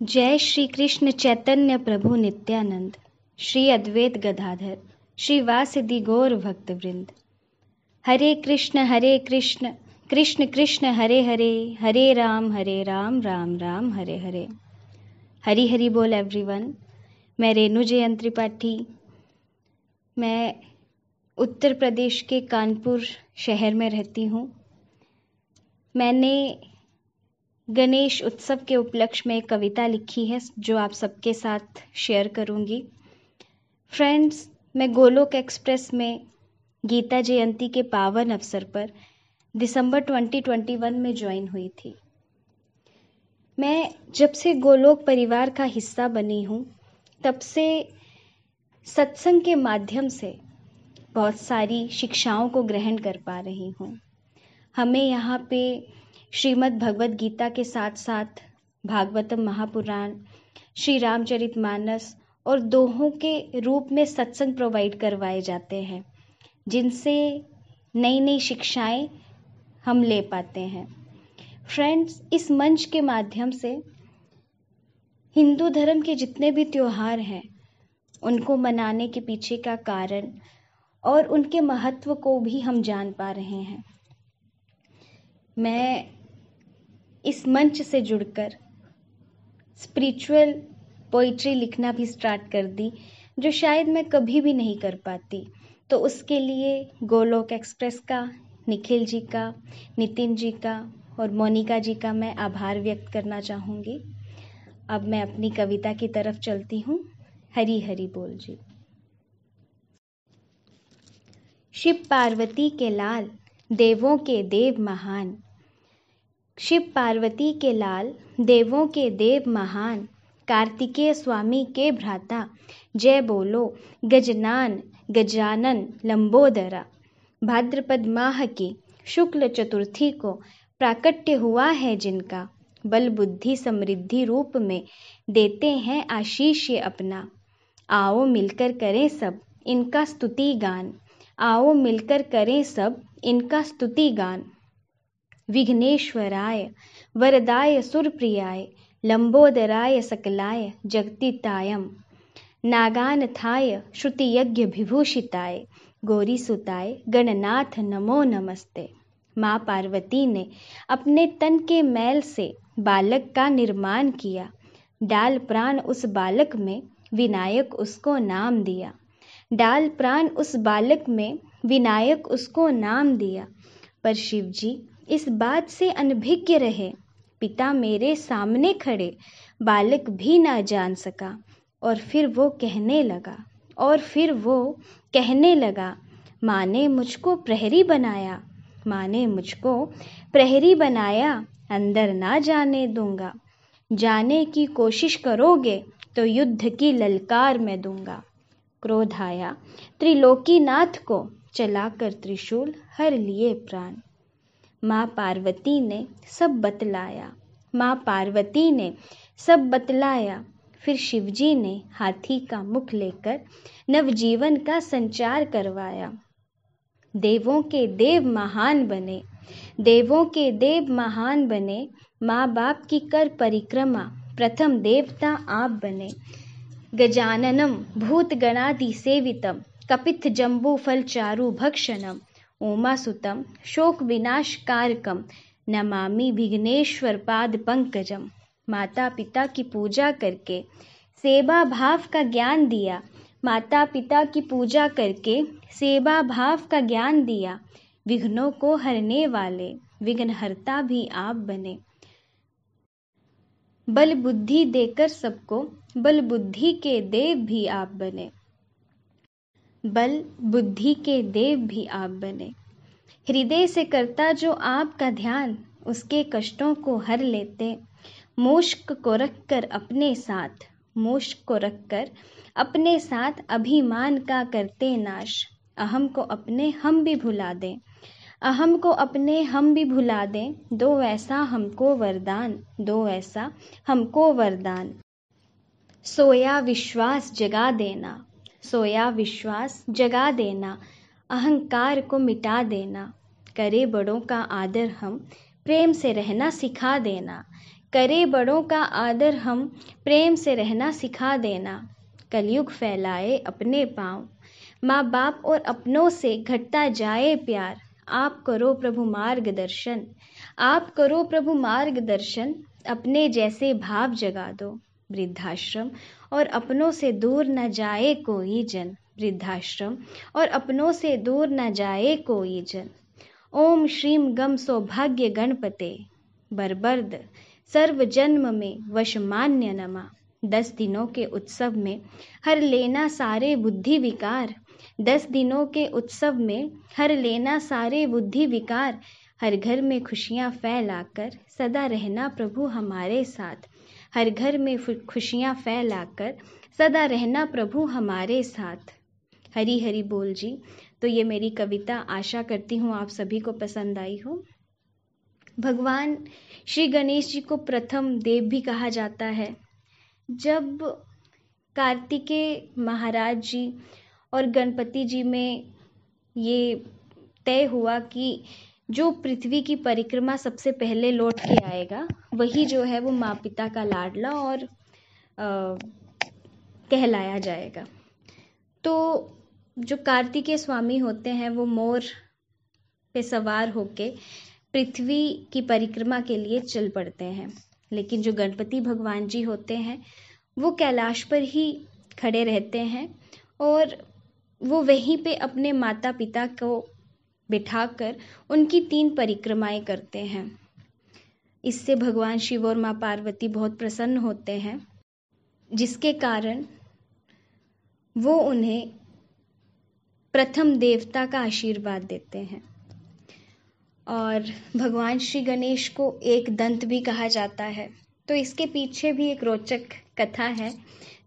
जय श्री कृष्ण चैतन्य प्रभु नित्यानंद। श्री अद्वैत गदाधर, श्री वासदि गौर भक्त वृंद। हरे कृष्ण हरे कृष्ण कृष्ण कृष्ण, हरे हरे हरे राम हरे राम राम राम, हरे हरे। हरी हरी बोल एवरीवन मैं रेणु जयंत त्रिपाठी। मैं उत्तर प्रदेश के कानपुर शहर में रहती हूँ। मैंने गणेश उत्सव के उपलक्ष्य में एक कविता लिखी है, जो आप सबके साथ शेयर करूँगी। फ्रेंड्स मैं गोलोक एक्सप्रेस में गीता जयंती के पावन अवसर पर दिसंबर 2021 में ज्वाइन हुई थी। मैं जब से गोलोक परिवार का हिस्सा बनी हूँ, तब से सत्संग के माध्यम से बहुत सारी शिक्षाओं को ग्रहण कर पा रही हूँ। हमें यहाँ पे श्रीमद् भगवद गीता के साथ साथ भागवतम महापुराण श्री रामचरित मानस और दोहों के रूप में सत्संग प्रोवाइड करवाए जाते हैं, जिनसे नई नई शिक्षाएँ हम ले पाते हैं। फ्रेंड्स इस मंच के माध्यम से हिंदू धर्म के जितने भी त्यौहार हैं, उनको मनाने के पीछे का कारण और उनके महत्व को भी हम जान पा रहे हैं। मैं इस मंच से जुड़कर स्पिरिचुअल पोइट्री लिखना भी स्टार्ट कर दी, जो शायद मैं कभी भी नहीं कर पाती। तो उसके लिए गोलोक एक्सप्रेस का, निखिल जी का, नितिन जी का और मोनिका जी का मैं आभार व्यक्त करना चाहूँगी। अब मैं अपनी कविता की तरफ़ चलती हूँ। हरी हरी बोल जी। शिव पार्वती के लाल, देवों के देव महान शिव पार्वती के लाल, देवों के देव महान, कार्तिकेय स्वामी के भ्राता, जय बोलो, गजनान, गजानन, लंबोदरा। भाद्रपद माह की शुक्ल चतुर्थी को प्राकट्य हुआ है जिनका बल बुद्धि समृद्धि रूप में देते हैं आशीष ये अपना। आओ मिलकर करें सब इनका स्तुति गान। आओ मिलकर करें सब इनका स्तुति गान। विघ्नेश्वराय, वरदाय सुरप्रियाय, लंबोदराय सकलाय जगतितायम नागानथाय श्रुतियज्ञ विभूषिताय गौरीसुताय, गणनाथ नमो नमस्ते। माँ पार्वती ने अपने तन के मैल से बालक का निर्माण किया। डाल प्राण उस बालक में, विनायक उसको नाम दिया। डाल प्राण उस बालक में, विनायक उसको नाम दिया। पर शिव जी इस बात से अनभिज्ञ रहे। पिता मेरे सामने खड़े। बालक भी ना जान सका। और फिर वो कहने लगा। और फिर वो कहने लगा माँ ने मुझको प्रहरी बनाया। माँ ने मुझको प्रहरी बनाया। अंदर ना जाने दूँगा। जाने की कोशिश करोगे तो युद्ध की ललकार मैं दूँगा क्रोध आया त्रिलोकीनाथ को चलाकर त्रिशूल हर लिए प्राण। माँ पार्वती ने सब बतलाया। माँ पार्वती ने सब बतलाया। फिर शिवजी ने हाथी का मुख लेकर नवजीवन का संचार करवाया। देवों के देव महान बने। देवों के देव महान बने। माँ बाप की कर परिक्रमा प्रथम देवता आप बने। गजाननम भूत गणादि सेवितम कपित जम्बू फल चारु भक्षणम उमासुतं शोकविनाशकारकं नमामि विघ्नेश्वर पाद पंकजम माता पिता की पूजा करके सेवा भाव का ज्ञान दिया। माता पिता की पूजा करके सेवा भाव का ज्ञान दिया। विघ्नों को हरने वाले, विघ्नहर्ता भी आप बने। बल बुद्धि देकर सबको बल बुद्धि के देव भी आप बने। बल, बुद्धि के देव भी आप बने। हृदय से करता जो आपका ध्यान, उसके कष्टों को हर लेते। मोश्क को रखकर अपने साथ मोश्क को रखकर अपने साथ अभिमान का करते नाश। अहम को अपने हम भी भुला दें। अहम को अपने हम भी भुला दें। दो ऐसा हमको वरदान, दो ऐसा हमको वरदान। सोया विश्वास जगा देना। सोया विश्वास जगा देना, अहंकार को मिटा देना। करे बड़ों का आदर हम, प्रेम से रहना सिखा देना। करे बड़ों का आदर हम, प्रेम से रहना सिखा देना। कलयुग फैलाए अपने पाँव, माँ बाप और अपनों से घटता जाए प्यार। आप करो प्रभु मार्गदर्शन, आप करो प्रभु मार्गदर्शन, अपने जैसे भाव जगा दो। वृद्धाश्रम, और अपनों से दूर न जाए कोई जन। वृद्धाश्रम, और अपनों से दूर न जाए कोई जन। ओम श्रीम गम सौभाग्य गणपते। बरबर्द, सर्व जन्म में वशमान्य नमा। दस दिनों के उत्सव में हर लेना सारे बुद्धि विकार। दस दिनों के उत्सव में हर लेना सारे बुद्धि विकार। हर घर में खुशियाँ फैलाकर सदा रहना प्रभु हमारे साथ। हर घर में खुशियाँ फैलाकर सदा रहना प्रभु हमारे साथ। हरी हरी बोल जी। तो ये मेरी कविता आशा करती हूँ आप सभी को पसंद आई हो। भगवान श्री गणेश जी को प्रथम देव भी कहा जाता है। जब कार्तिकेय महाराज जी और गणपति जी में ये तय हुआ कि जो पृथ्वी की परिक्रमा सबसे पहले लौट के आएगा, वही जो है वो माँ पिता का लाडला और कहलाया जाएगा। तो जो कार्तिकेय स्वामी होते हैं, वो मोर पे सवार होके पृथ्वी की परिक्रमा के लिए चल पड़ते हैं। लेकिन जो गणपति भगवान जी होते हैं, वो कैलाश पर ही खड़े रहते हैं और वो वहीं पे अपने माता पिता को बिठाकर उनकी तीन परिक्रमाएँ करते हैं। इससे भगवान शिव और माँ पार्वती बहुत प्रसन्न होते हैं, जिसके कारण वो उन्हें प्रथम देवता का आशीर्वाद देते हैं। और भगवान श्री गणेश को एक दंत भी कहा जाता है। तो इसके पीछे भी एक रोचक कथा है,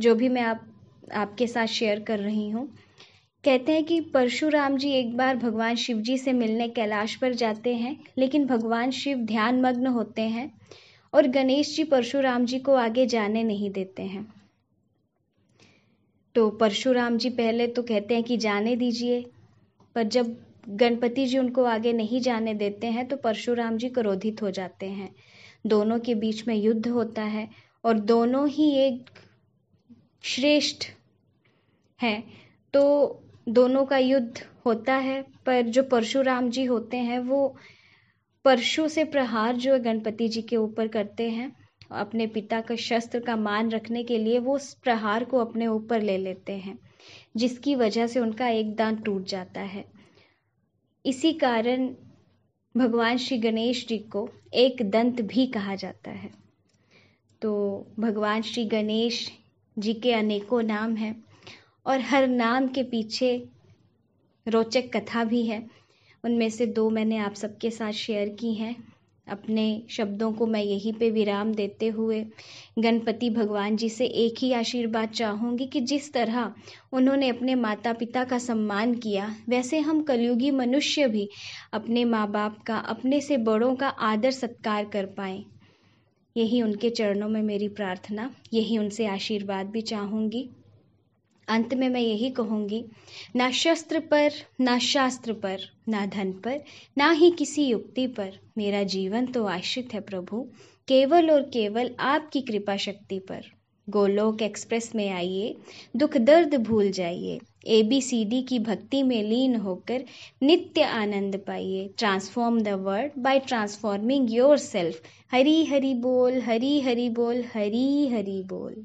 जो भी मैं आप, आपके साथ शेयर कर रही हूँ। कहते हैं कि परशुराम जी एक बार भगवान शिव जी से मिलने कैलाश पर जाते हैं, लेकिन भगवान शिव ध्यान मग्न होते हैं और गणेश जी परशुराम जी को आगे जाने नहीं देते हैं। तो परशुराम जी पहले तो कहते हैं कि जाने दीजिए, पर जब गणपति जी उनको आगे नहीं जाने देते हैं तो परशुराम जी क्रोधित हो जाते हैं। दोनों के बीच में युद्ध होता है और दोनों ही एक श्रेष्ठ हैं। तो दोनों का युद्ध होता है, पर जो परशुराम जी होते हैं, वो परशु से प्रहार जो गणपति जी के ऊपर करते हैं, अपने पिता का शस्त्र का मान रखने के लिए वो उस प्रहार को अपने ऊपर ले लेते हैं, जिसकी वजह से उनका एक दांत टूट जाता है। इसी कारण भगवान श्री गणेश जी को एक दंत भी कहा जाता है। तो भगवान श्री गणेश जी के अनेकों नाम हैं। और हर नाम के पीछे रोचक कथा भी है। उनमें से दो मैंने आप सबके साथ शेयर की हैं। अपने शब्दों को मैं यहीं पे विराम देते हुए गणपति भगवान जी से एक ही आशीर्वाद चाहूँगी कि जिस तरह उन्होंने अपने माता पिता का सम्मान किया, वैसे हम कलयुगी मनुष्य भी अपने माँ बाप का, अपने से बड़ों का आदर सत्कार कर पाएँ। यही उनके चरणों में मेरी प्रार्थना, यही उनसे आशीर्वाद भी चाहूँगी। अंत में मैं यही कहूँगी, ना शस्त्र पर, ना शास्त्र पर, ना धन पर, ना ही किसी युक्ति पर मेरा जीवन तो आश्रित है प्रभु, केवल और केवल आपकी कृपा शक्ति पर। गोलोक एक्सप्रेस में आइए, दुख दर्द भूल जाइए ए बी सी डी की भक्ति में लीन होकर नित्य आनंद पाइए। Transform the world by transforming your self Hari Hari बोल, हरी हरी बोल, हरी हरी बोल।